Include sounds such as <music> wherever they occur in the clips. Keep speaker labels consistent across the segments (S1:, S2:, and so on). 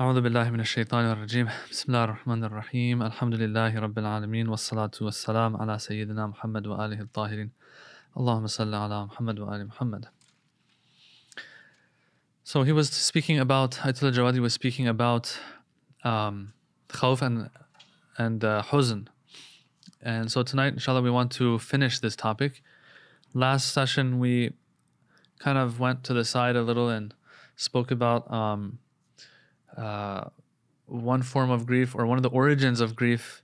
S1: أعوذ بالله من الشيطان الرجيم بسم الله الرحمن الرحيم الحمد لله رب العالمين والصلاة والسلام على سيدنا محمد وآله الطاهرين اللهم صل على محمد وآل محمد So he was speaking about, Ayatollah Jawadi was speaking about um, khawf and, and uh, huzn. And so tonight, inshallah, we want to finish this topic. Last session, we kind of went to the side a little and spoke about um, uh, one form of grief or one of the origins of grief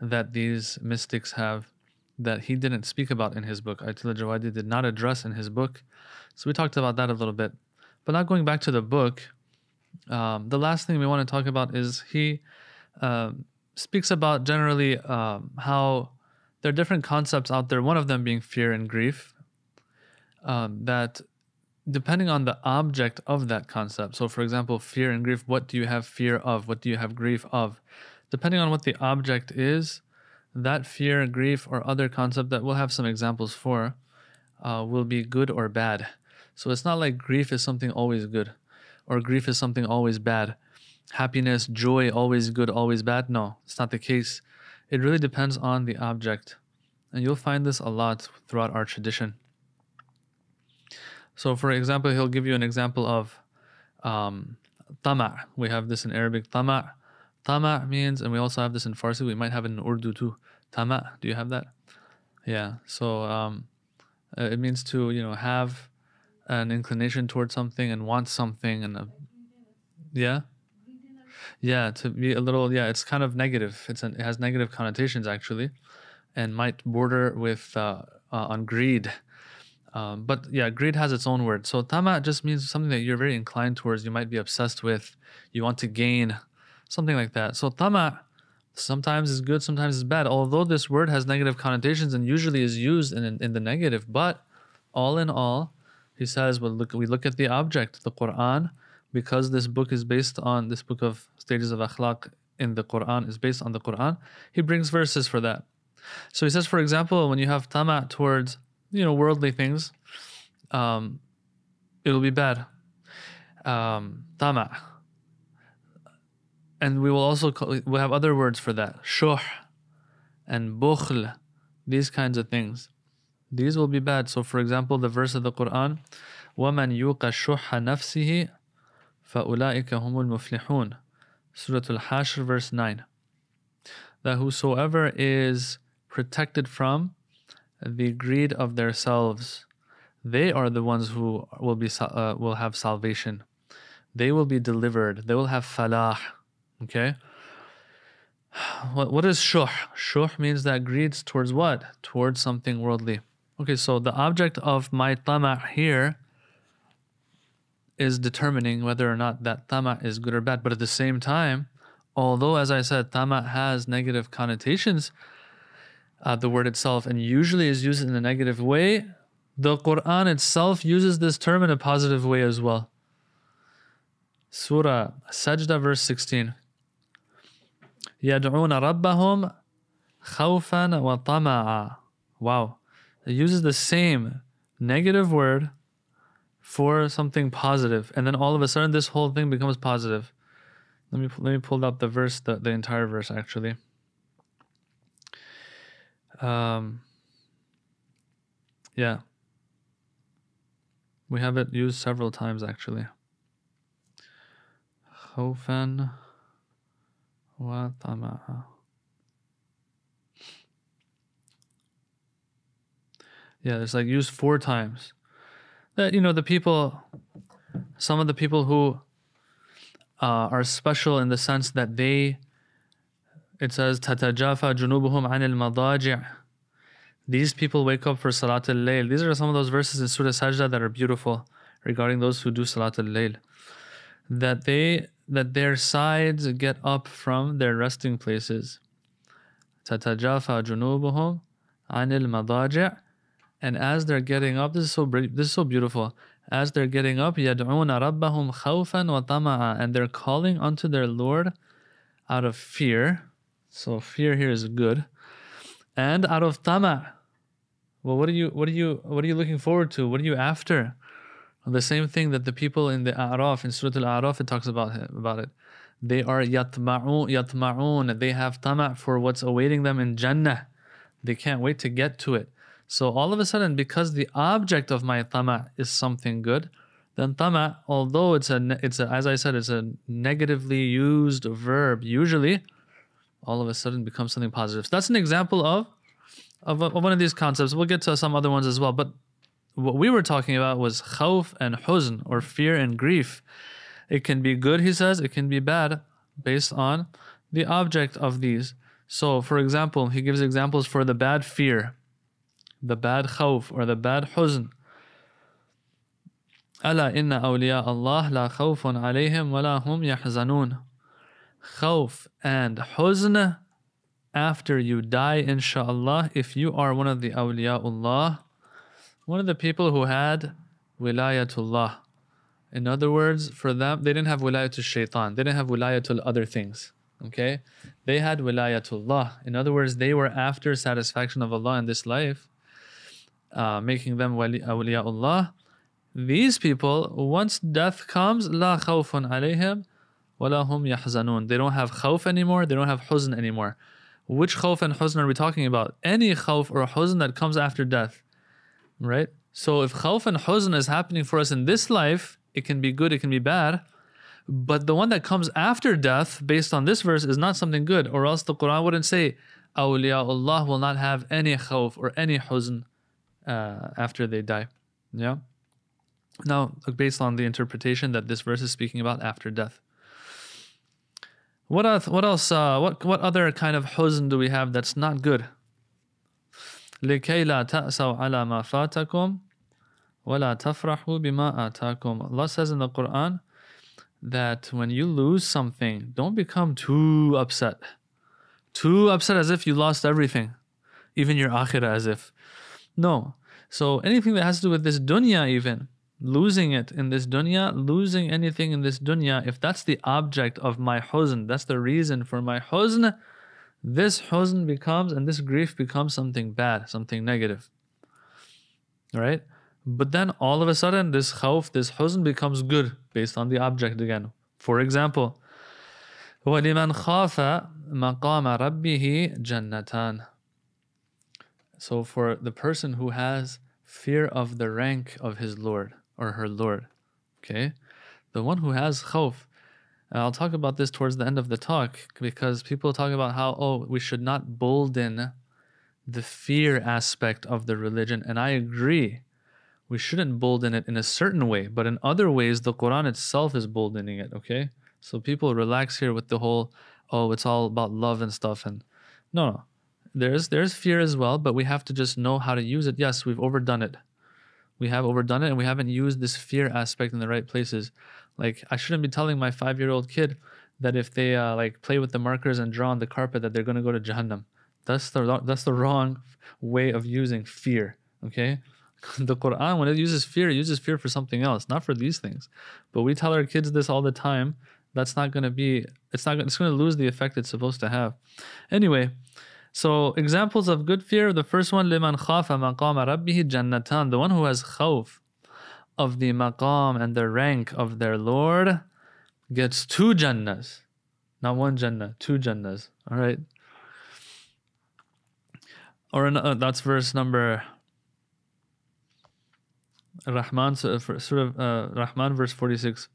S1: that these mystics have that he didn't speak about in his book. Ayatollah Jawadi did not address in his book. So we talked about that a little bit. But now going back to the book, um, the last thing we want to talk about is he uh, speaks about generally um, how there are different concepts out there, one of them being fear and grief, um, that depending on the object of that concept. So, for example, fear and grief, what do you have fear of? What do you have grief of? Depending on what the object is, that fear, grief, or other concept that we'll have some examples for uh, will be good or bad. So, it's not like grief is something always good or grief is something always bad. Happiness, joy, always good, always bad. No, it's not the case. It really depends on the object. And you'll find this a lot throughout our tradition. So, for example, he'll give you an example of um. We have this in Arabic. Tama. Tama means, and we also have this in Farsi. We might have it in Urdu too. Tama. Do you have that? Yeah. So um, uh, it means to you know have an inclination towards something and want something and a, yeah. Yeah, to be a little yeah, it's kind of negative. It's an, it has negative connotations actually, and might border with uh, uh, on greed um, but yeah, greed has its own word. So tama just means something that you're very inclined towards. You might be obsessed with. You want to gain, something like that. So tama sometimes is good, sometimes is bad. Although this word has negative connotations and usually is used in in the negative, but all in all, he says, well, look, we look at the object, the Quran, because this book is based on this book of stages of akhlaq in the Quran is based on the Quran. He brings verses for that. So he says, for example, when you have tama towards you know worldly things, um, it'll be bad. Um, tama. And we will also call, we have other words for that, shuh and bukhl, these kinds of things. These will be bad. So, for example, the verse of the Quran, وَمَنْ يُوقَ شُحَّ نَفْسِهِ فَأُولَٰئِكَ هُمُ الْمُفْلِحُونَ Surah Al-Hashr, verse 9. That whosoever is protected from the greed of themselves, they are the ones who will be uh, will have salvation. They will be delivered. They will have falah. Okay. What what is shuh? Shuh means that greed towards what? Towards something worldly. Okay, so the object of my tama here is determining whether or not that tama is good or bad. But at the same time, although as I said, tama has negative connotations, uh, the word itself and usually is used in a negative way, the Quran itself uses this term in a positive way as well. Surah Sajda, verse 16. يدعون ربهم خوفا وطمعا. Wow. It uses the same negative word for something positive, and then all of a sudden this whole thing becomes positive. Let me let me pull up the verse, the, the entire verse actually. Um, yeah. We have it used several times actually. خوفا وطمعا Yeah, it's like used four times. That you know the people, some of the people who uh, are special in the sense that they it says تتجافى جنوبهم عن المضاجع these people wake up for Salat al-Layl. These are some of those verses in Surah Sajda that are beautiful regarding those who do Salat al-Layl. That they that their sides get up from their resting places. تتجافى جنوبهم عن المضاجع and as they're getting up, this is so this is so beautiful. As they're getting up, يدعون ربهم خوفا وطمعا and they're calling unto their Lord out of fear so fear here is good. And out of tama. Well, what are you what are you what are you looking forward to? What are you after? The same thing that the people in the A'raf, in Surah Al-A'raf, it talks about about it. They are yatma'un, yatma'un. They have tama' for what's awaiting them in Jannah. They can't wait to get to it. So all of a sudden, because the object of my tama' is something good, then tama', although it's a, it's a, as I said, it's a negatively used verb, usually, all of a sudden becomes something positive. So that's an example of, of, of one of these concepts. We'll get to some other ones as well. But what we were talking about was khawf and huzn, or fear and grief. It can be good, he says, it can be bad, based on the object of these. So, for example, he gives examples for the bad fear, the bad khawf, or the bad huzn. ألا إن أولياء الله لا خوف عليهم ولا هم يحزنون Khawf and huzn after you die, inshallah, if you are one of the awliyaullah, one of the people who had wilayatullah. In other words, for them, they didn't have wilayatul shaitan. They didn't have wilayatul other things. Okay? They had wilayatullah. In other words, they were after satisfaction of Allah in this life, uh, making them wali- awliyaullah. These people, once death comes, la khawfun alayhim وَلَا هُمْ يَحْزَنُونَ They don't have khawf anymore, they don't have huzn anymore. Which khawf and huzn are we talking about? Any khawf or huzn that comes after death. Right? So if khawf and huzn is happening for us in this life, it can be good, it can be bad. But the one that comes after death, based on this verse, is not something good. Or else the Quran wouldn't say, Allah will not have any khawf or any huzn uh, after they die. Yeah? Now, based on the interpretation that this verse is speaking about after death. What else? What else? Uh, what what other kind of huzn do we have that's not good? لكي لا تأسوا على ما فاتكم ولا تفرحوا بما آتاكم. Allah says in the Quran that when you lose something, don't become too upset. Too upset as if you lost everything, even your akhirah as if. No. So anything that has to do with this dunya even, losing it in this dunya, losing anything in this dunya, if that's the object of my huzn, that's the reason for my huzn, this huzn becomes and this grief becomes something bad, something negative. Right? But then all of a sudden, this khawf, this huzn becomes good based on the object again. For example, وَلِمَنْ خَافَ مَقَامَ رَبِّهِ جَنَّتَانِ So for the person who has fear of the rank of his Lord, or her Lord. Okay? The one who has khawf. Uh, I'll talk about this towards the end of the talk because people talk about how, oh, we should not bolden the fear aspect of the religion. And I agree. We shouldn't bolden it in a certain way, but in other ways, the Quran itself is boldening it, okay? So people relax here with the whole, oh, it's all about love and stuff. And no, no. There's there's fear as well, but we have to just know how to use it. Yes, we've overdone it we have overdone it and we haven't used this fear aspect in the right places. Like I shouldn't be telling my five year old kid that if they uh, like play with the markers and draw on the carpet that they're gonna go to Jahannam. That's the that's the wrong way of using fear. Okay, <laughs> the Quran when it uses fear, it uses fear for something else, not for these things. But we tell our kids this all the time. That's not gonna be. It's not. It's gonna lose the effect it's supposed to have. Anyway, so examples of good fear. The first one, liman khafa maqama rabbihi jannatan. The one who has khawf of the maqam and the rank of their Lord gets two jannahs. Not one jannah, two jannahs. All right. Or uh, that's verse number Rahman, sort of uh, Rahman, verse 46.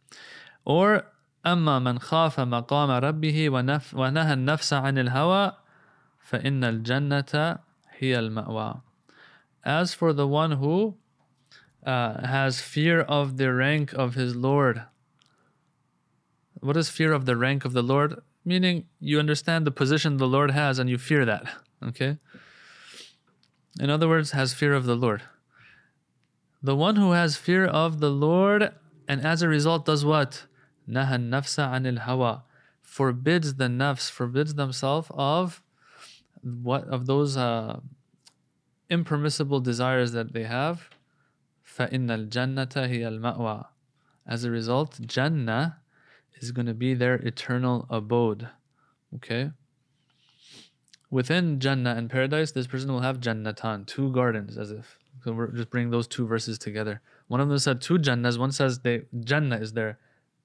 S1: Or أما من خاف مقام ربه ونهى النفس عن الهوى فإن الجنة هي المأوى. As for the one who uh, has fear of the rank of his Lord, what is fear of the rank of the Lord? Meaning you understand the position the Lord has and you fear that. Okay? In other words, has fear of the Lord. The one who has fear of the Lord and as a result does what? نهى النفس عن الهوى forbids the nafs, forbids themselves of what of those uh, impermissible desires that they have, فَإِنَّ الْجَنَّةَ هِيَ الْمَأْوَى As a result, Jannah is going to be their eternal abode. Okay? Within Jannah and paradise, this person will have Jannatan, two gardens, as if. So we're just bringing those two verses together. One of them said two Jannahs, one says they Jannah is their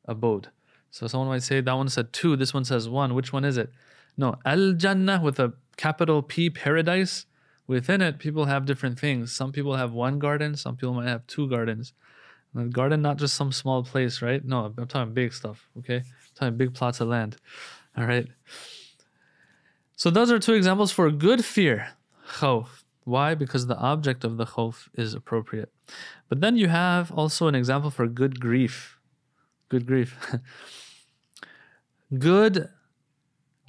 S1: abode. So someone might say that one said two, this one says one. Which one is it? No, Al Jannah with a capital P, paradise. Within it, people have different things. Some people have one garden, some people might have two gardens. And a garden, not just some small place, right? No, I'm talking big stuff, okay? I'm talking big plots of land, all right? So those are two examples for good fear, khawf. Why? Because the object of the khawf is appropriate. But then you have also an example for good grief. Good grief. <laughs> good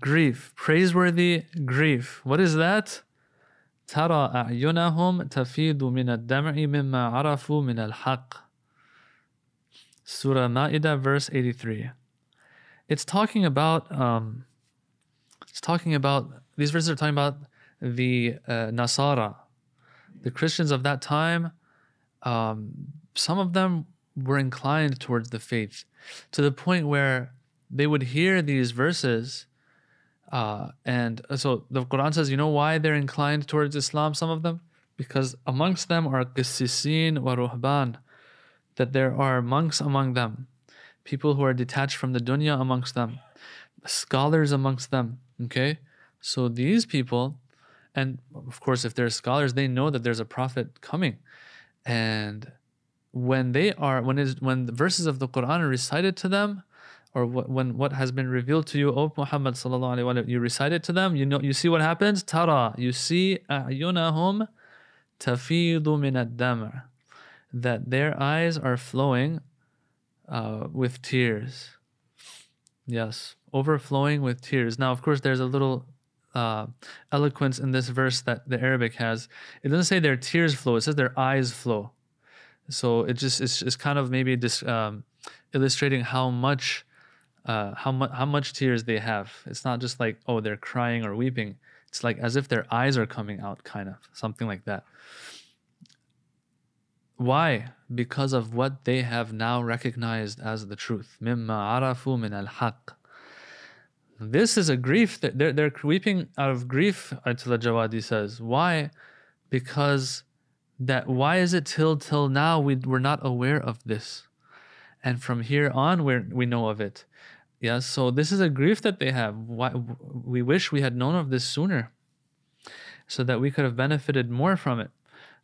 S1: grief. Praiseworthy grief. What is that? ترى أعينهم تفيض من الدمع مما عرفوا من الحق. Surah Ma'idah, verse 83. It's talking about, um, it's talking about, these verses are talking about the uh, Nasara, the Christians of that time. Um, some of them were inclined towards the faith to the point where they would hear these verses uh, and so the Quran says, you know why they're inclined towards Islam, some of them? Because amongst them are qissisin wa ruhban, that there are monks among them, people who are detached from the dunya amongst them, scholars amongst them. Okay? So these people, and of course, if they're scholars, they know that there's a prophet coming. And when they are, when is when the verses of the Quran are recited to them, or what, when what has been revealed to you, O Muhammad sallallahu alaihi wasallam, you recite it to them. You know, you see what happens. Tara, you see ayunahum tafidu min ad that their eyes are flowing uh, with tears. Yes, overflowing with tears. Now, of course, there's a little uh, eloquence in this verse that the Arabic has. It doesn't say their tears flow; it says their eyes flow. So it just it's, it's kind of maybe just um, illustrating how much uh, how much how much tears they have. It's not just like oh they're crying or weeping. It's like as if their eyes are coming out, kind of something like that. Why? Because of what they have now recognized as the truth. Arafu min al haq. This is a grief that they're, they're weeping out of grief, Ayatollah Jawadi says. Why? Because that why is it till till now we we're not aware of this? And from here on we we know of it. Yeah, so this is a grief that they have. Why, we wish we had known of this sooner so that we could have benefited more from it.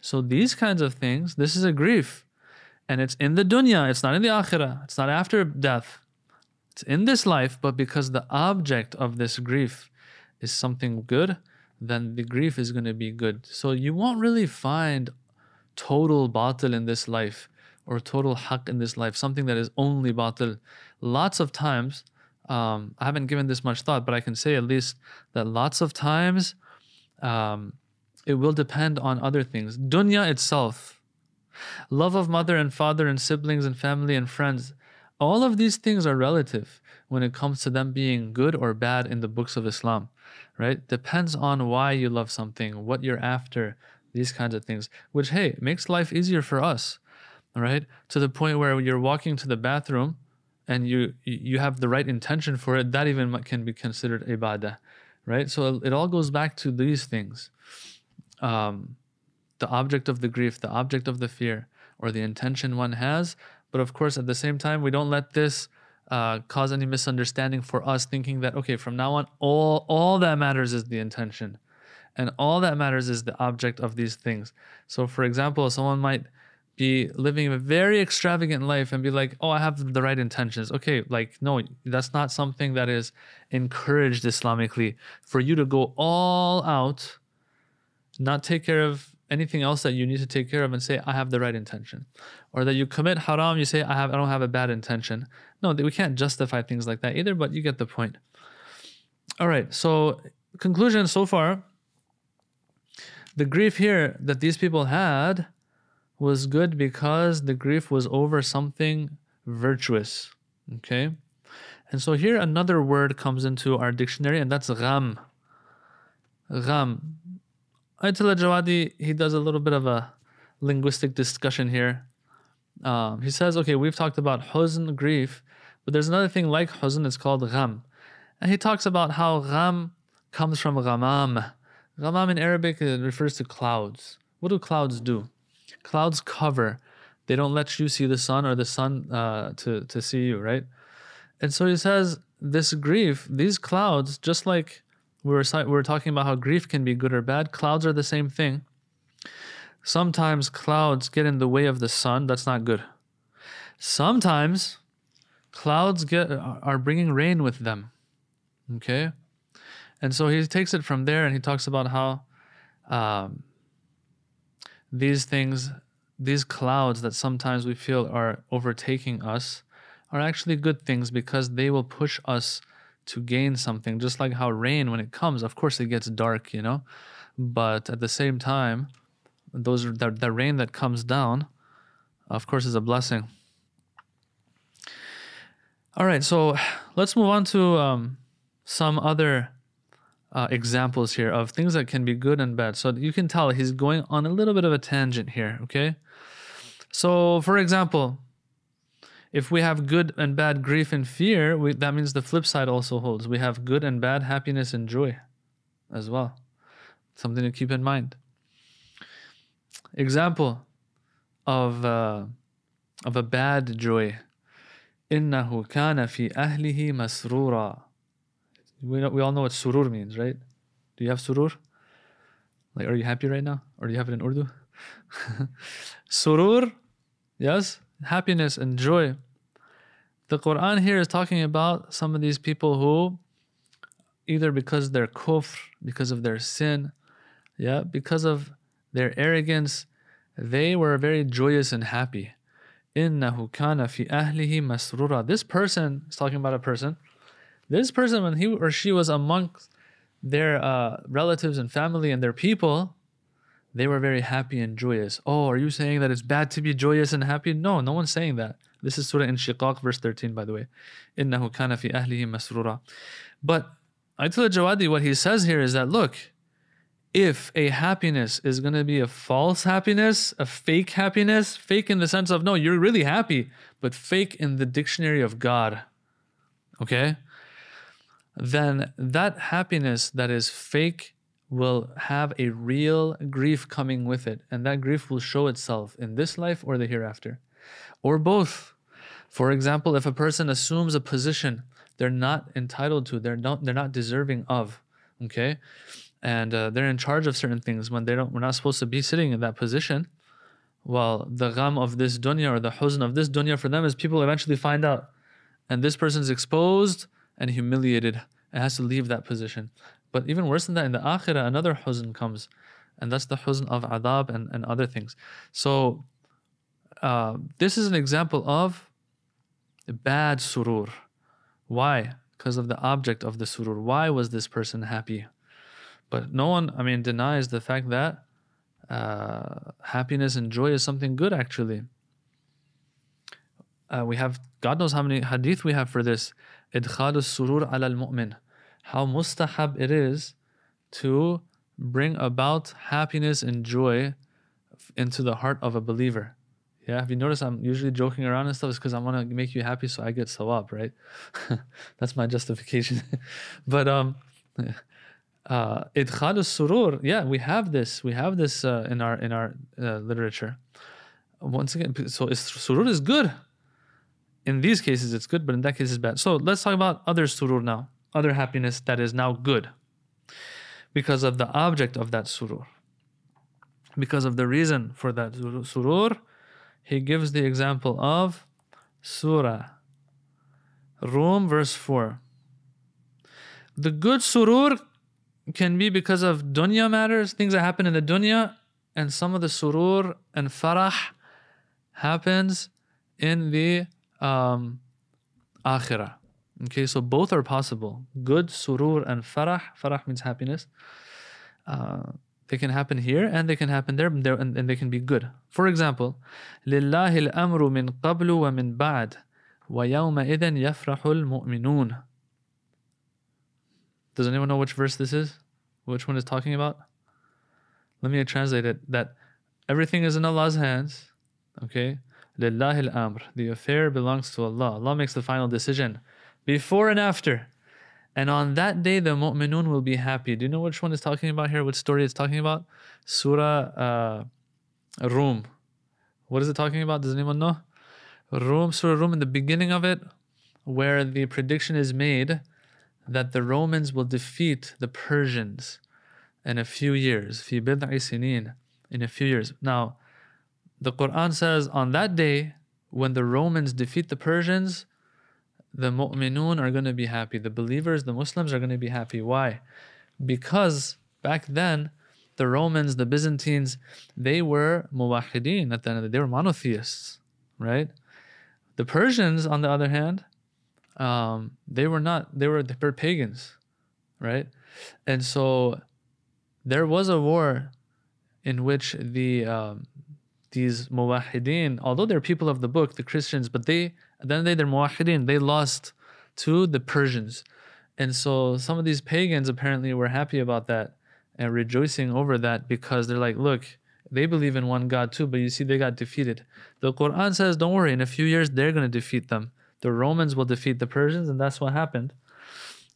S1: So these kinds of things, this is a grief. And it's in the dunya, it's not in the akhirah, it's not after death. It's in this life, but because the object of this grief is something good, then the grief is going to be good. So you won't really find total batil in this life or total haq in this life, something that is only batil. Lots of times, um, I haven't given this much thought, but I can say at least that lots of times um, it will depend on other things. Dunya itself, love of mother and father and siblings and family and friends, all of these things are relative when it comes to them being good or bad in the books of Islam, right? Depends on why you love something, what you're after, these kinds of things, which, hey, makes life easier for us right? To the point where you're walking to the bathroom and you you have the right intention for it, that even can be considered ibadah, right? So it all goes back to these things. Um, the object of the grief, the object of the fear, or the intention one has. But of course, at the same time, we don't let this uh, cause any misunderstanding for us, thinking that okay, from now on, all all that matters is the intention, and all that matters is the object of these things. So, for example, someone might be living a very extravagant life and be like, oh, I have the right intentions. Okay, like, no, that's not something that is encouraged Islamically. For you to go all out, not take care of anything else that you need to take care of and say, I have the right intention. Or that you commit haram, you say, I have I don't have a bad intention. No, we can't justify things like that either, but you get the point. All right, so conclusion so far, the grief here that these people had was good because the grief was over something virtuous. Okay? And so here another word comes into our dictionary, and that's gham. Gham. Ayatollah Jawadi, he does a little bit of a linguistic discussion here. Um, he says, okay, we've talked about huzn, grief, but there's another thing like huzn, it's called gham. And he talks about how gham comes from ghamam. Ghamam in Arabic refers to clouds. What do clouds do? Clouds cover. They don't let you see the sun or the sun uh, to, to see you, right? And so he says, this grief, these clouds, just like we were, we were talking about how grief can be good or bad, clouds are the same thing. Sometimes clouds get in the way of the sun, that's not good. Sometimes clouds get are bringing rain with them. Okay? And so he takes it from there and he talks about how um, these things, these clouds that sometimes we feel are overtaking us, are actually good things because they will push us to gain something. Just like how rain, when it comes, of course, it gets dark, you know, but at the same time, those the, the rain that comes down, of course, is a blessing. All right, so let's move on to um, some other uh, examples here of things that can be good and bad. So you can tell he's going on a little bit of a tangent here, okay? So, for example, if we have good and bad grief and fear, we, that means the flip side also holds. We have good and bad happiness and joy as well. Something to keep in mind. Example of uh, of a bad joy. إنه كان في أهله مسرورا. we know, we all know what surur means, right? Do you have surur? Like, are you happy right now? Or do you have it in Urdu? <laughs> surur, yes, happiness and joy. The Quran here is talking about some of these people who, either because they're kufr, because of their sin, yeah, because of their arrogance, they were very joyous and happy. Innahu kana fi ahlihi masrura. This person is talking about a person This person, when he or she was amongst their uh, relatives and family and their people, they were very happy and joyous. Oh, are you saying that it's bad to be joyous and happy? No, no one's saying that. This is Surah Inshiqaq, verse 13, by the way. إِنَّهُ كَانَ فِي أَهْلِهِ مَسْرُورًا But Ayatollah Jawadi, what he says here is that, look, if a happiness is going to be a false happiness, a fake happiness, fake in the sense of, no, you're really happy, but fake in the dictionary of God, okay? Then that happiness that is fake will have a real grief coming with it. And that grief will show itself in this life or the hereafter, or both. For example, if a person assumes a position they're not entitled to, they're not, they're not deserving of, okay? And uh, they're in charge of certain things when they don't, we're not supposed to be sitting in that position. Well, the gham of this dunya or the huzn of this dunya for them is people eventually find out. And this person's exposed and humiliated and has to leave that position. But even worse than that, in the akhirah, another huzn comes, and that's the huzn of adhab and, and other things. So, uh, this is an example of bad surur. Why? Because of the object of the surur. Why was this person happy? But no one, I mean, denies the fact that uh, happiness and joy is something good, actually. Uh, we have, God knows how many hadith we have for this. إدخال السرور على المؤمن how mustahab it is to bring about happiness and joy into the heart of a believer. Yeah, have you noticed I'm usually joking around and stuff? It's because I want to make you happy so I get sawab, right? <laughs> That's my justification. <laughs> but um, uh, idkhal surur, yeah, we have this. We have this uh, in our in our uh, literature. Once again, so surur is good. In these cases, it's good, but in that case, it's bad. So let's talk about other surur now other happiness that is now good because of the object of that surur. Because of the reason for that surur, he gives the example of Surah Rum, verse 4. The good surur can be because of dunya matters, things that happen in the dunya, and some of the surur and farah happens in the um, akhirah. Okay, so both are possible. Good surur and farah. Farah means happiness. Uh, they can happen here and they can happen there, there and, and they can be good. For example, لله الأمر من قبل ومن بعد ويومئذ يفرح المؤمنون. Does anyone know which verse this is? Which one is talking about? Let me translate it. That everything is in Allah's hands. Okay, لله الأمر. The affair belongs to Allah. Allah makes the final decision before and after. And on that day, the mu'minun will be happy. Do you know which one is talking about here? What story it's talking about? Surah uh, Rum. What is it talking about? Does anyone know? Rum, Surah Rum, in the beginning of it, where the prediction is made that the Romans will defeat the Persians in a few years. في بضع سنين, in a few years. Now, the Quran says on that day, when the Romans defeat the Persians, the mu'minun are going to be happy. The believers, the Muslims are going to be happy. Why? Because back then, the Romans, the Byzantines, they were muwahideen at the end of the day. They were monotheists, right? The Persians, on the other hand, um, they were not. They were they were pagans, right? And so there was a war in which the um, these muwahideen, although they're people of the book, the Christians, but they at the end of the day they're muwahideen. They lost to the Persians, and so some of these pagans apparently were happy about that and rejoicing over that because they're like, look, they believe in one God too, but you see, they got defeated. The Quran says, don't worry, in a few years, they're going to defeat them. The Romans will defeat the Persians, and that's what happened.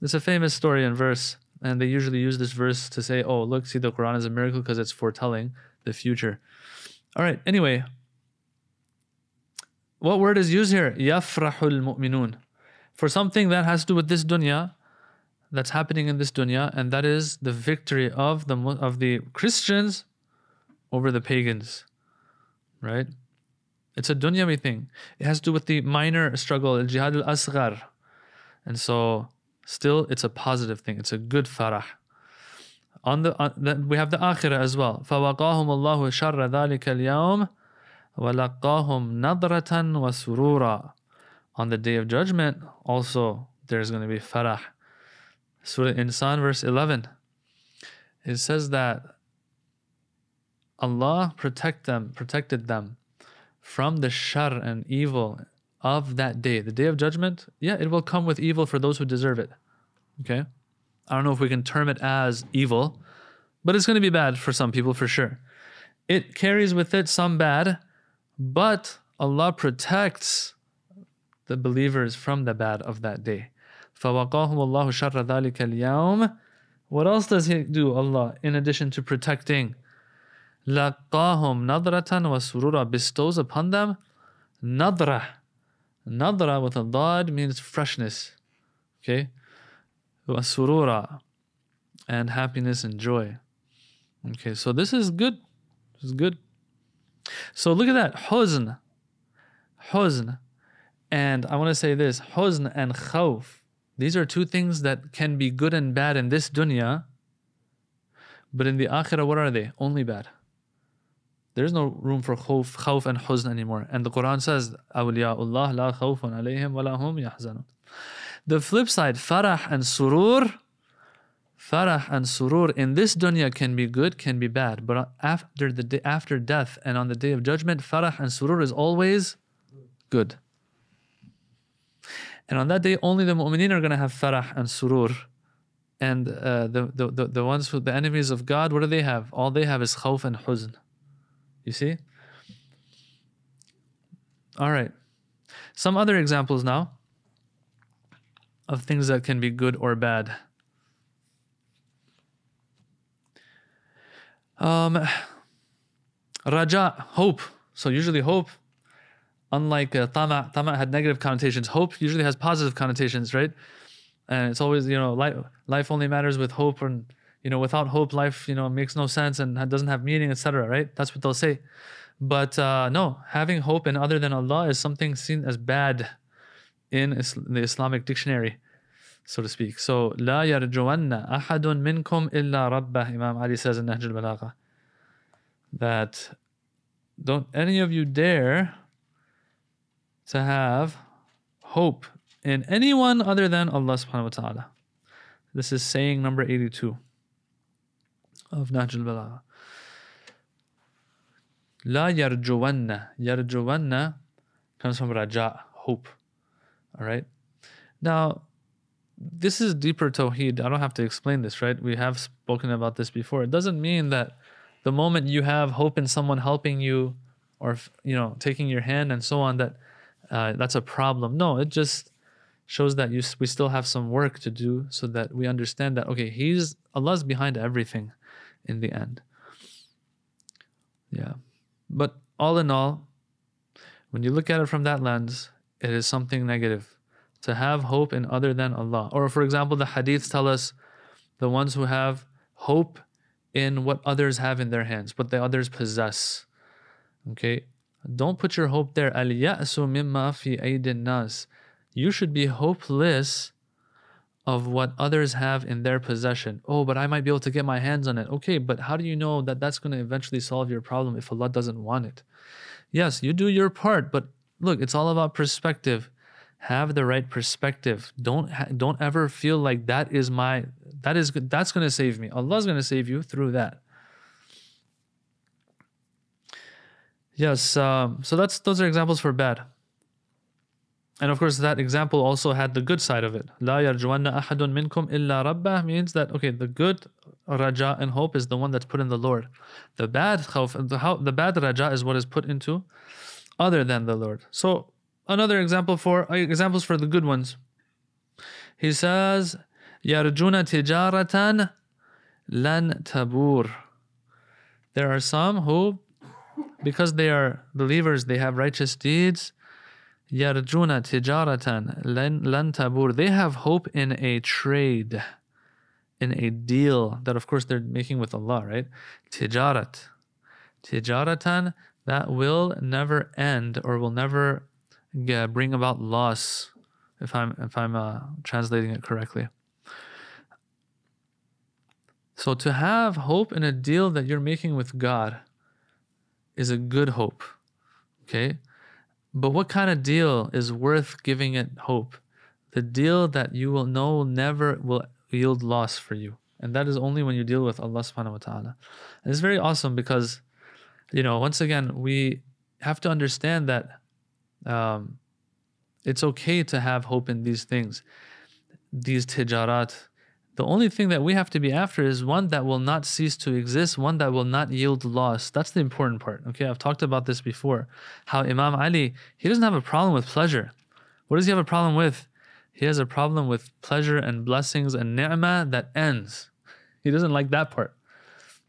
S1: It's a famous story and verse, and they usually use this verse to say, oh, look, see, the Quran is a miracle because it's foretelling the future. All right, anyway, what word is used here? Yafrahul mu'minun. For something that has to do with this dunya, that's happening in this dunya, and that is the victory of the of the Christians over the pagans, right? It's a dunyawi thing. It has to do with the minor struggle, al jihad al asghar, and so still it's a positive thing. It's a good farah On the, on the we have the akhirah as well. فَوَقَاهُمُ اللَّهُ شَرَّ ذَلِكَ الْيَوْمِ وَلَقَّاهُمْ نَضْرَةً وَسُرُورًا On the day of judgment, also there's going to be farah. Surah Insan, verse 11. It says that Allah protect them, protected them from the shar and evil of that day. The day of judgment, yeah, it will come with evil for those who deserve it. Okay? I don't know if we can term it as evil, but it's going to be bad for some people for sure. It carries with it some bad, but Allah protects the believers from the bad of that day. فَوَقَاهُمُ اللَّهُ شَرَّ ذَلِكَ الْيَوْمِ What else does He do, Allah, in addition to protecting? لَقَّاهُمْ نَضْرَةً وَسُرُورًا Bestows upon them nadra. Nadra with a dad means freshness. Okay? وَسُرُورًا And happiness and joy. Okay, so this is good. This is good. So look at that. Huzn. Huzn. And I want to say this huzn and khawf these are two things that can be good and bad in this dunya, but in the akhirah, what are they? Only bad. There's no room for khawf, khawf and huzn anymore. And the Quran says, Awliya'ullah la khawfun alayhim wa lahum yahzanun. the flip side, farah and surur, farah and surur in this dunya can be good, can be bad. But after the day, after death and on the day of judgment, farah and surur is always good. And on that day, only the mu'mineen are going to have farah and surur. And uh, the, the, the, the ones who, the enemies of God, what do they have? All they have is khawf and huzn. You see? All right. Some other examples now of things that can be good or bad. Um, raja, hope. So usually hope unlike uh, tama, tama had negative connotations. Hope usually has positive connotations, right? And it's always, you know, life, life only matters with hope, and you know, without hope, life, you know, makes no sense and doesn't have meaning, etc. Right? That's what they'll say. But uh, no, having hope in other than Allah is something seen as bad in the Islamic dictionary, so to speak. So, لا يرجون أحد منكم إلا ربه, Imam Ali says in Nahj al-Balagha. That don't any of you dare to have hope in anyone other than Allah subhanahu wa ta'ala. This is saying number 82 of Nahj al-Balagha. La yarjuwanna. Yarjuwanna comes from raja, hope. All right. Now, this is deeper tawheed. I don't have to explain this, right? We have spoken about this before. It doesn't mean that the moment you have hope in someone helping you or you know taking your hand and so on that uh, that's a problem. No, it just shows that you we still have some work to do so that we understand that okay, He's Allah's behind everything in the end. Yeah, but all in all, when you look at it from that lens, it is something negative to have hope in other than Allah. Or, for example, the hadiths tell us the ones who have hope in what others have in their hands, what the others possess. Okay? Don't put your hope there. Fi nas. You should be hopeless of what others have in their possession. Oh, but I might be able to get my hands on it. Okay, but how do you know that that's going to eventually solve your problem if Allah doesn't want it? Yes, you do your part, but look, it's all about perspective. Have the right perspective. Don't don't ever feel like that is my that is that's going to save me. Allah's going to save you through that. Yes, um, so that's those are examples for bad. And of course, that example also had the good side of it. La yarjuanna ahadun minkum illa rabbah means that, okay, the good raja and hope is the one that's put in the Lord. The bad khawf, the, how, the bad raja is what is put into other than the Lord. So another example for uh, examples for the good ones. He says, "Yarjuna tijaratan lan tabur." There are some who, because they are believers, they have righteous deeds. Yarjuna tijaratan lan tabur. They have hope in a trade, in a deal that, of course, they're making with Allah, right? Tijarat, tijaratan that will never end or will never bring about loss, if I'm, if I'm uh, translating it correctly. So to have hope in a deal that you're making with God is a good hope. Okay? But what kind of deal is worth giving it hope? The deal that you will know never will yield loss for you. And that is only when you deal with Allah subhanahu wa ta'ala. And it's very awesome because, you know, once again, we have to understand that um, it's okay to have hope in these things, these tijarat. The only thing that we have to be after is one that will not cease to exist, one that will not yield loss. That's the important part. Okay, I've talked about this before. How Imam Ali, he doesn't have a problem with pleasure. What does he have a problem with? He has a problem with pleasure and blessings and ni'mah that ends. He doesn't like that part.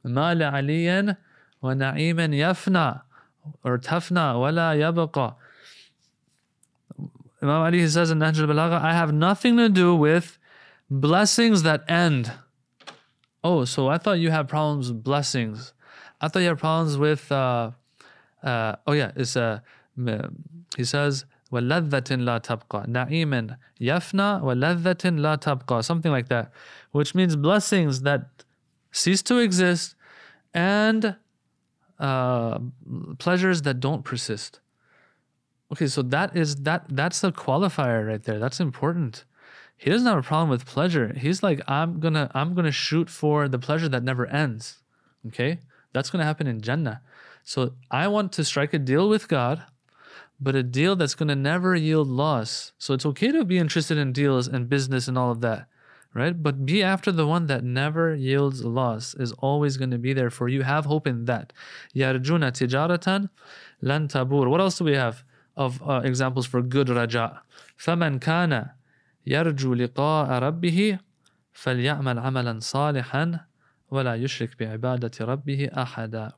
S1: Mala aliyan ونعيما يفنى or tafna ولا يبقى. Imam Ali says in Nahj al-Balagha, I have nothing to do with Blessings that end. Oh, so I thought you had problems with blessings. I thought you had problems with. Uh, uh, oh yeah, it's uh, he says وَلَذَّةٍ لَا تَبْقَى نَعِيمٍ يَفْنَى وَلَذَّةٍ لَا تَبْقَى Something like that. Which means blessings that cease to exist and uh, pleasures that don't persist. Okay, so that is that that's the qualifier right there. That's important he doesn't have a problem with pleasure. He's like, I'm gonna, I'm gonna shoot for the pleasure that never ends. Okay, that's gonna happen in Jannah. So I want to strike a deal with God, but a deal that's gonna never yield loss. So it's okay to be interested in deals and business and all of that, right? But be after the one that never yields loss is always gonna be there for you. Have hope in that. Yarjuna tijaratan lan tabur. What else do we have of uh, examples for good raja? فَمَنْ كَانَ يرجو لقاء ربه فليعمل عملا صالحا ولا يشرك بعبادة ربه أحدا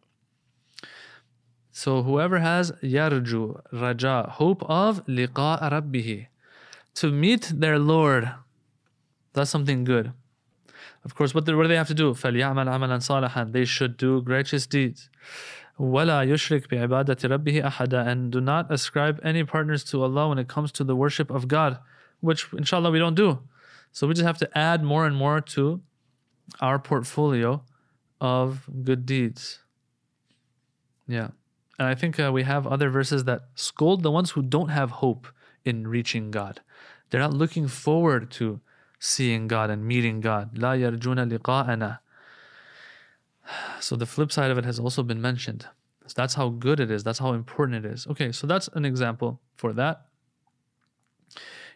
S1: So whoever has yarju, raja, hope of liqa rabbihi, to meet their Lord, that's something good. Of course, what do, what do they have to do? فَلْيَعْمَلْ عَمَلًا صَالِحًا They should do righteous deeds. وَلَا يُشْرِكْ بِعِبَادَةِ رَبِّهِ أَحَدًا And do not ascribe any partners to Allah when it comes to the worship of God which inshallah we don't do. So we just have to add more and more to our portfolio of good deeds. Yeah. And I think uh, we have other verses that scold the ones who don't have hope in reaching God. They're not looking forward to seeing God and meeting God. La yarjuna liqa'ana. So the flip side of it has also been mentioned. So that's how good it is. That's how important it is. Okay, so that's an example for that.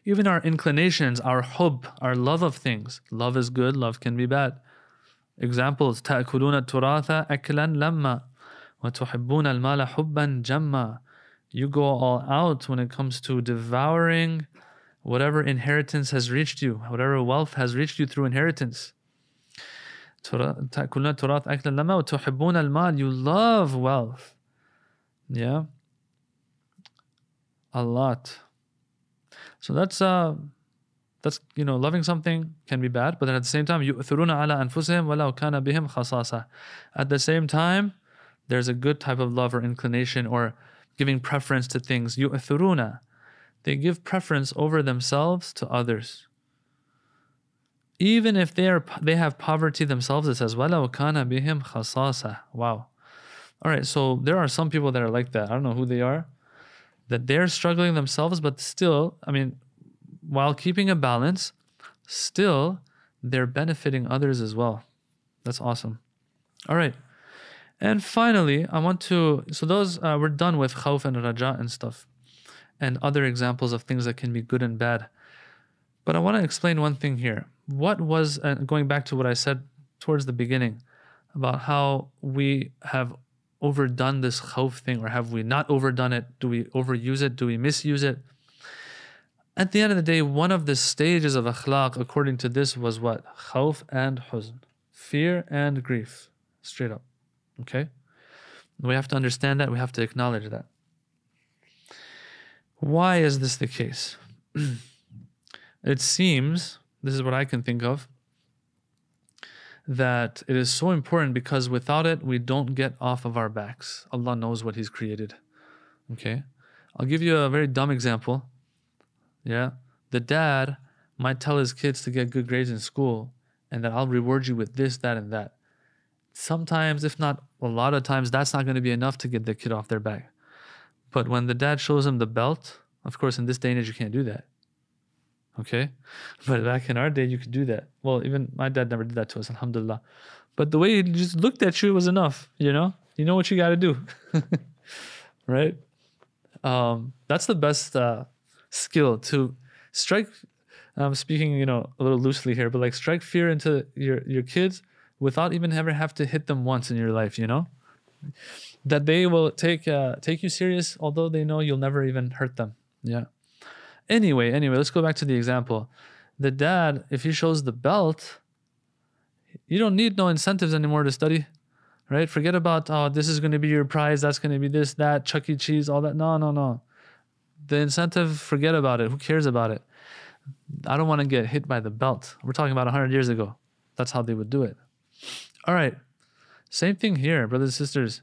S1: Even our inclinations, our hub, our love of things. Love is good, love can be bad. Examples تأكلون التراث أكلا لما وتحبون المال حبا جما You go all out when it comes to devouring whatever inheritance has reached you, whatever wealth has reached you through inheritance. تأكلون التراث أكلا لما وتحبون المال You love wealth. Yeah. A lot. So that's uh that's you know loving something can be bad, but then at the same time يؤثرون على أنفسهم ولو كان بهم خصاصة. At the same time, there's a good type of love or inclination or giving preference to things. يؤثرون. They give preference over themselves to others. Even if they are they have poverty themselves, it says ولو كان بهم خصاصة. Wow. All right, so there are some people that are like that. I don't know who they are. That they're struggling themselves, but still, I mean, while keeping a balance, still they're benefiting others as well. That's awesome. All right. And finally, I want to, so those, uh, we're done with khawf and raja and stuff, and other examples of things that can be good and bad. But I want to explain one thing here. What was, uh, going back to what I said towards the beginning about how we have overdone this khawf thing, or have we not overdone it? Do we overuse it? Do we misuse it? At the end of the day, one of the stages of akhlaq, according to this, was what? Khawf and huzn. Fear and grief. Straight up. Okay? We have to understand that. We have to acknowledge that. Why is this the case? <clears throat> it seems, this is what I can think of, that it is so important because without it, we don't get off of our backs. Allah knows what He's created. Okay? I'll give you a very dumb example. Yeah. The dad might tell his kids to get good grades in school and that I'll reward you with this, that, and that. Sometimes, if not a lot of times, that's not going to be enough to get the kid off their back. But when the dad shows him the belt, of course, in this day and age, you can't do that. Okay? <laughs> But back in our day, you could do that. Well, even my dad never did that to us, alhamdulillah. But the way he just looked at you was enough, you know? You know what you got to do. <laughs> right? Um, that's the best uh, skill to strike I'm speaking, you know, a little loosely here, but like strike fear into your your kids without even ever have to hit them once in your life, you know? That they will take uh, take you serious, although they know you'll never even hurt them. Yeah. Anyway, anyway, let's go back to the example. The dad, if he shows the belt, you don't need no incentives anymore to study, right? Forget about oh, this is going to be your prize, that's going to be this, that, Chuck E. Cheese, all that. No, no, no the incentive, forget about it. Who cares about it? I don't want to get hit by the belt. We're talking about 100 years ago. That's how they would do it. All right. Same thing here, brothers and sisters.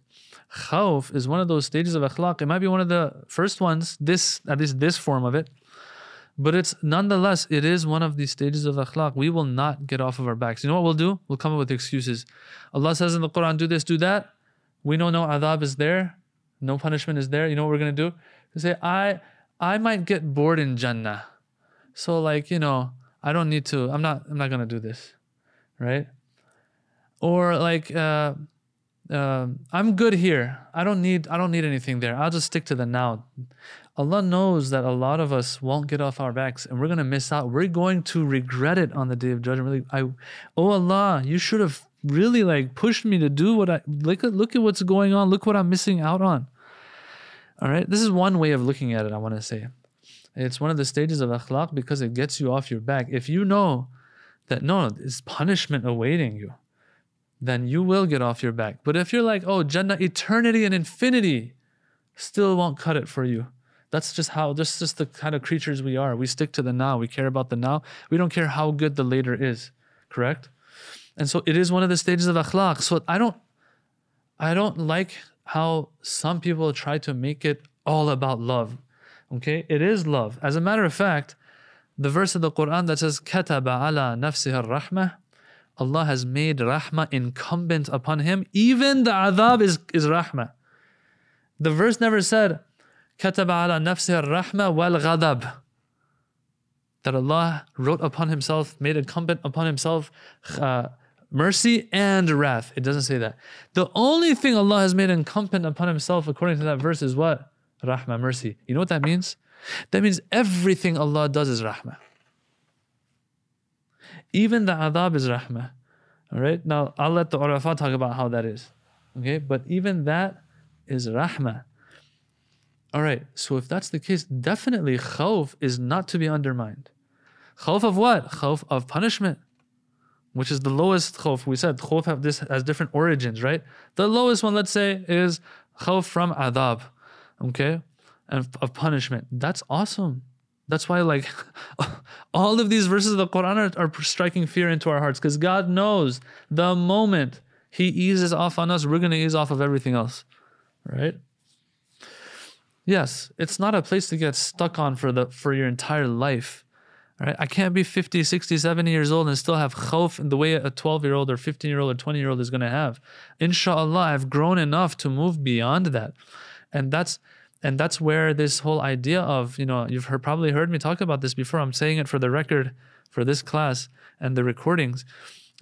S1: Khawf is one of those stages of akhlaq. It might be one of the first ones, this at least this form of it. But it's nonetheless, it is one of these stages of akhlaq. We will not get off of our backs. You know what we'll do? We'll come up with excuses. Allah says in the Quran, do this, do that. We know no adhab is there, no punishment is there. You know what we're gonna do? We say, I I might get bored in Jannah. So like, you know, I don't need to, I'm not I'm not gonna do this. Right? Or like uh, uh, I'm good here. I don't need I don't need anything there. I'll just stick to the now. Allah knows that a lot of us won't get off our backs and we're gonna miss out. We're going to regret it on the day of judgment. Really, I oh Allah, you should have really like pushed me to do what I look at look at what's going on. Look what I'm missing out on. All right, this is one way of looking at it. I want to say, it's one of the stages of akhlaq because it gets you off your back. If you know that no, it's punishment awaiting you, then you will get off your back. But if you're like, oh, Jannah, eternity and infinity still won't cut it for you. That's just how, This just the kind of creatures we are. We stick to the now. We care about the now. We don't care how good the later is, correct? And so it is one of the stages of akhlaq. So I don't, I don't like how some people try to make it all about love. Okay, it is love. As a matter of fact, the verse of the Quran that says "Kataba ala nafsihi rahmah," Allah has made rahmah incumbent upon him. Even the adhab is, is rahmah. The verse never said, كَتَبَ عَلَى نَفْسِهِ الرَّحْمَةِ That Allah wrote upon himself, made incumbent upon himself uh, mercy and wrath. It doesn't say that. The only thing Allah has made incumbent upon himself according to that verse is what? Rahmah, mercy. You know what that means? That means everything Allah does is rahmah. Even the adhab is rahmah. All right. Now I'll let the urafa talk about how that is. Okay. But even that is rahmah. All right. So if that's the case, definitely khawf is not to be undermined. Khawf of what? Khawf of punishment which is the lowest khawf. We said khawf have this has different origins, right? The lowest one, let's say, is khawf from adhab, okay, and of punishment. That's awesome. That's why, like, <laughs> all of these verses of the Quran are, are striking fear into our hearts because God knows the moment He eases off on us, we're going to ease off of everything else, right? Yes, it's not a place to get stuck on for the for your entire life. Right? I can't be 50, 60, 70 years old and still have khawf in the way a 12 year old or 15 year old or 20 year old is going to have. Inshallah, I've grown enough to move beyond that. And that's and that's where this whole idea of, you know, you've heard, probably heard me talk about this before. I'm saying it for the record for this class and the recordings.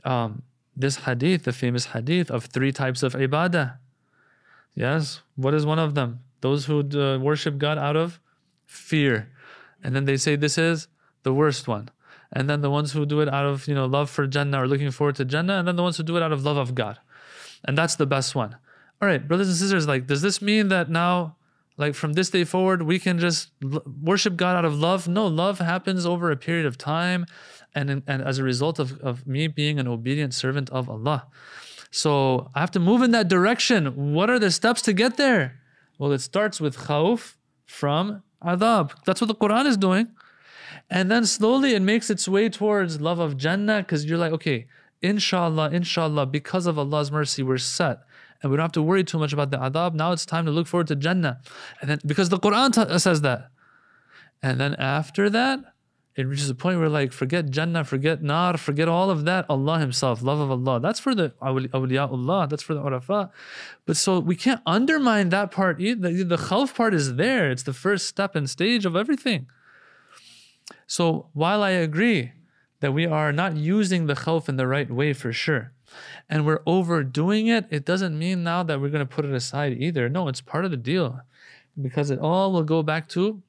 S1: Um, this hadith, the famous hadith of three types of ibadah. Yes, what is one of them? Those who uh, worship God out of fear. And then they say this is the worst one. And then the ones who do it out of, you know, love for Jannah or looking forward to Jannah, and then the ones who do it out of love of God. And that's the best one. All right, brothers and sisters, like, does this mean that now, like, from this day forward, we can just worship God out of love? No, love happens over a period of time and, and as a result of, of me being an obedient servant of Allah. So I have to move in that direction. What are the steps to get there? Well, it starts with khawf from adhab. That's what the Quran is doing. And then slowly it makes its way towards love of Jannah because you're like, okay, inshallah, inshallah, because of Allah's mercy, we're set. And we don't have to worry too much about the adhab. Now it's time to look forward to Jannah. And then because the Quran t- says that. And then after that, it reaches a point where like forget Jannah, forget Nar, forget all of that. Allah Himself, love of Allah. That's for the awliyaullah. That's for the urafa. But so we can't undermine that part. The, the khawf part is there. It's the first step and stage of everything. So while I agree that we are not using the khawf in the right way for sure, and we're overdoing it, it doesn't mean now that we're going to put it aside either. No, it's part of the deal because it all will go back to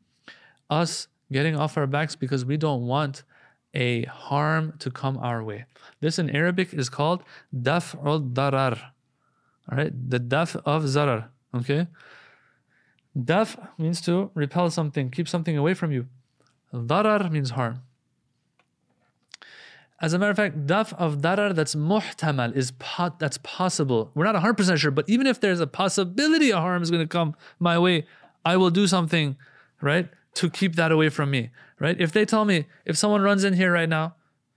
S1: us getting off our backs because we don't want a harm to come our way. This in Arabic is called daf'ul darar. All right, the daf of zarar. Okay, daf means to repel something, keep something away from you. Darar means harm. As a matter of fact, daf of darar that's muhtamal is that's possible. We're not 100% sure, but even if there's a possibility a harm is going to come my way, I will do something, right, to keep that away from me, right? If they tell me, if someone runs in here right now,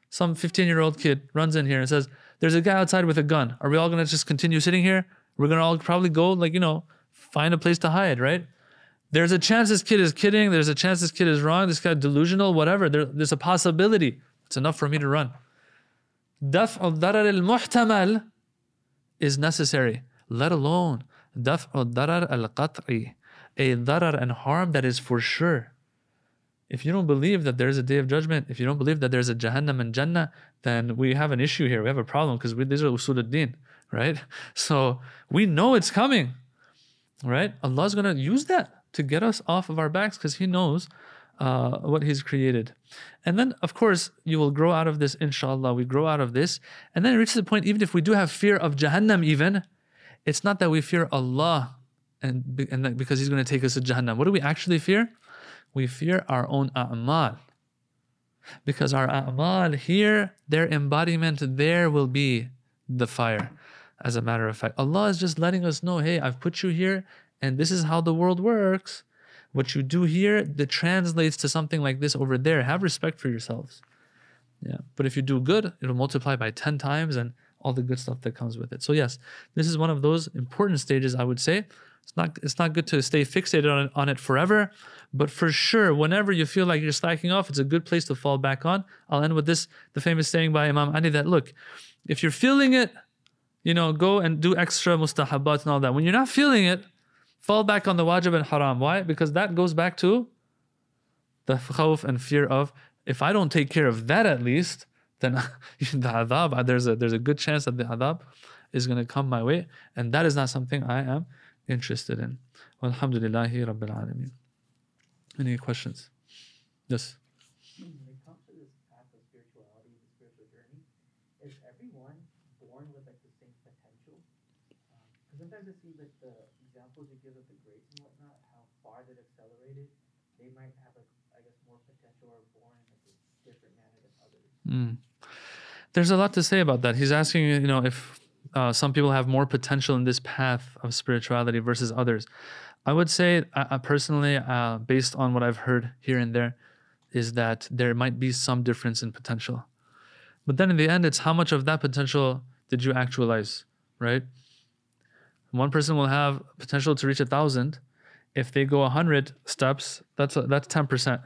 S1: some 15 year old kid runs in here and says, There's a guy outside with a gun. Are we all going to just continue sitting here? We're going to all probably go, like, you know, find a place to hide, right? There's a chance this kid is kidding. There's a chance this kid is wrong. This guy delusional, whatever. There, there's a possibility. It's enough for me to run. Darar al muhtamal is necessary, let alone darar al qat'i, a darar and harm that is for sure. If you don't believe that there's a day of judgment, if you don't believe that there's a Jahannam and Jannah, then we have an issue here. We have a problem because these are usul ad-din, right? <laughs> So we know it's coming, right? Allah's going to use that to get us off of our backs because He knows uh, what He's created. And then, of course, you will grow out of this, inshallah. We grow out of this. And then it reaches the point, even if we do have fear of Jahannam, even, it's not that we fear Allah and, and because He's going to take us to Jahannam. What do we actually fear? We fear our own a'mal. Because our a'mal here, their embodiment there will be the fire. As a matter of fact, Allah is just letting us know hey, I've put you here and this is how the world works. What you do here, that translates to something like this over there. Have respect for yourselves. Yeah. But if you do good, it'll multiply by 10 times and all the good stuff that comes with it. So yes, this is one of those important stages I would say. It's not it's not good to stay fixated on it, on it forever, but for sure, whenever you feel like you're slacking off, it's a good place to fall back on. I'll end with this, the famous saying by Imam Ali that look, if you're feeling it, you know, go and do extra mustahabat and all that. When you're not feeling it, fall back on the wajib and haram. Why? Because that goes back to the khawf and fear of if I don't take care of that at least, then <laughs> the adhab, there's a there's a good chance that the adhab is going to come my way, and that is not something I am interested in. Alhamdulillahi Rabbil Alameen. Any questions? Yes.
S2: When it comes to this path of spirituality, the spiritual journey, is everyone born with like the same potential? Because sometimes it seems like the examples you give of the greats and whatnot, how far they've accelerated, they might have like I guess more potential or born in like a different manner than others.
S1: Mm. There's a lot to say about that. He's asking, you know, if uh, some people have more potential in this path of spirituality versus others. I would say, uh, uh, personally, uh, based on what I've heard here and there, is that there might be some difference in potential. But then in the end, it's how much of that potential did you actualize, right? One person will have potential to reach a thousand. If they go a 100 steps, that's a, that's 10%.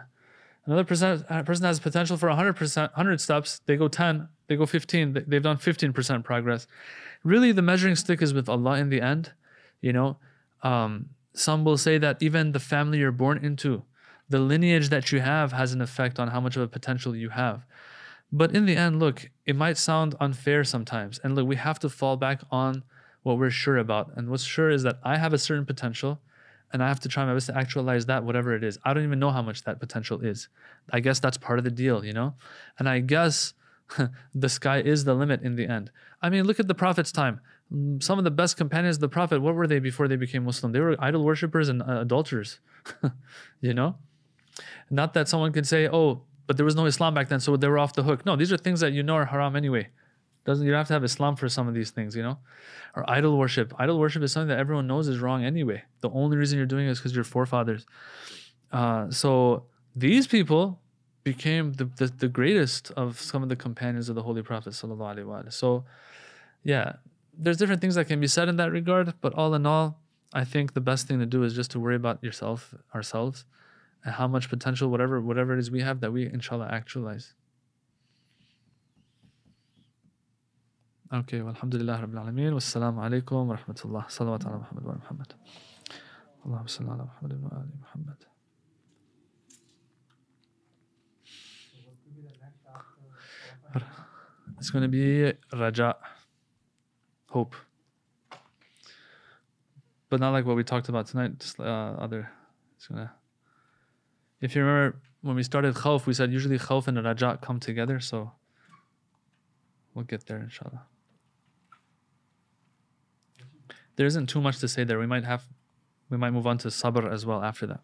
S1: Another percent, uh, person has potential for 100%, 100 steps. They go 10, they go 15. they- They've done 15% progress. Really, the measuring stick is with Allah in the end. You know, um, some will say that even the family you're born into, the lineage that you have has an effect on how much of a potential you have. But in the end, look, it might sound unfair sometimes. And look, we have to fall back on what we're sure about. And what's sure is that I have a certain potential and I have to try my best to actualize that, whatever it is. I don't even know how much that potential is. I guess that's part of the deal, you know? And I guess <laughs> the sky is the limit in the end. I mean, look at the Prophet's time. Some of the best companions of the Prophet, what were they before they became Muslim? They were idol worshippers and uh, adulterers, <laughs> you know? Not that someone can say, oh, but there was no Islam back then, so they were off the hook. No, these are things that you know are haram anyway. Doesn't you don't have to have Islam for some of these things, you know? Or idol worship. Idol worship is something that everyone knows is wrong anyway. The only reason you're doing it is because your forefathers. Uh, so these people became the, the, the greatest of some of the companions of the Holy Prophet. So, yeah, there's different things that can be said in that regard, but all in all, I think the best thing to do is just to worry about yourself, ourselves, and how much potential, whatever whatever it is we have, that we inshallah actualize. Okay, rabbil Muhammad wa ala Muhammad. Allahumma salli ala Muhammad wa ali Muhammad.
S2: So what could be the next chapter?
S1: It's going to be raja, hope. But not like what we talked about tonight, just uh, other. It's gonna. If you remember when we started khawf, we said usually khawf and raja come together, so we'll get there inshallah. There isn't too much to say there. We might have, we might move on to sabr as well after that.